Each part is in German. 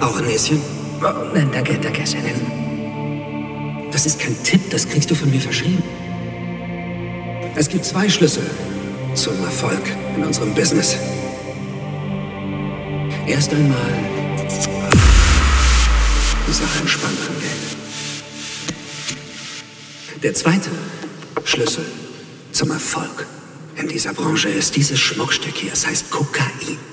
Auch ein Näschen? Oh, nein, danke, danke, Shannon. Das ist kein Tipp, das kriegst du von mir verschrieben. Es gibt zwei Schlüssel zum Erfolg in unserem Business. Erst einmal die Sache entspannt angehen. Der zweite Schlüssel zum Erfolg in dieser Branche ist dieses Schmuckstück hier. Es heißt Kokain.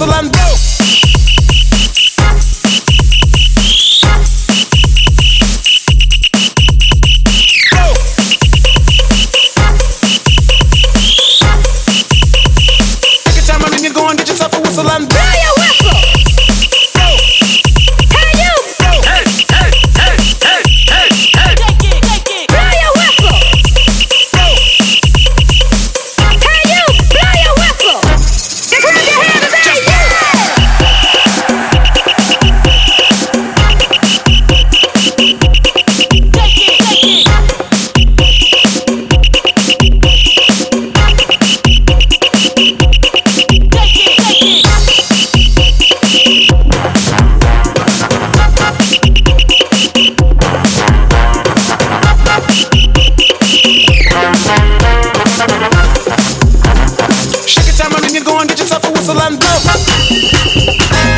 hustle, I'm on, get yourself a whistle and blow.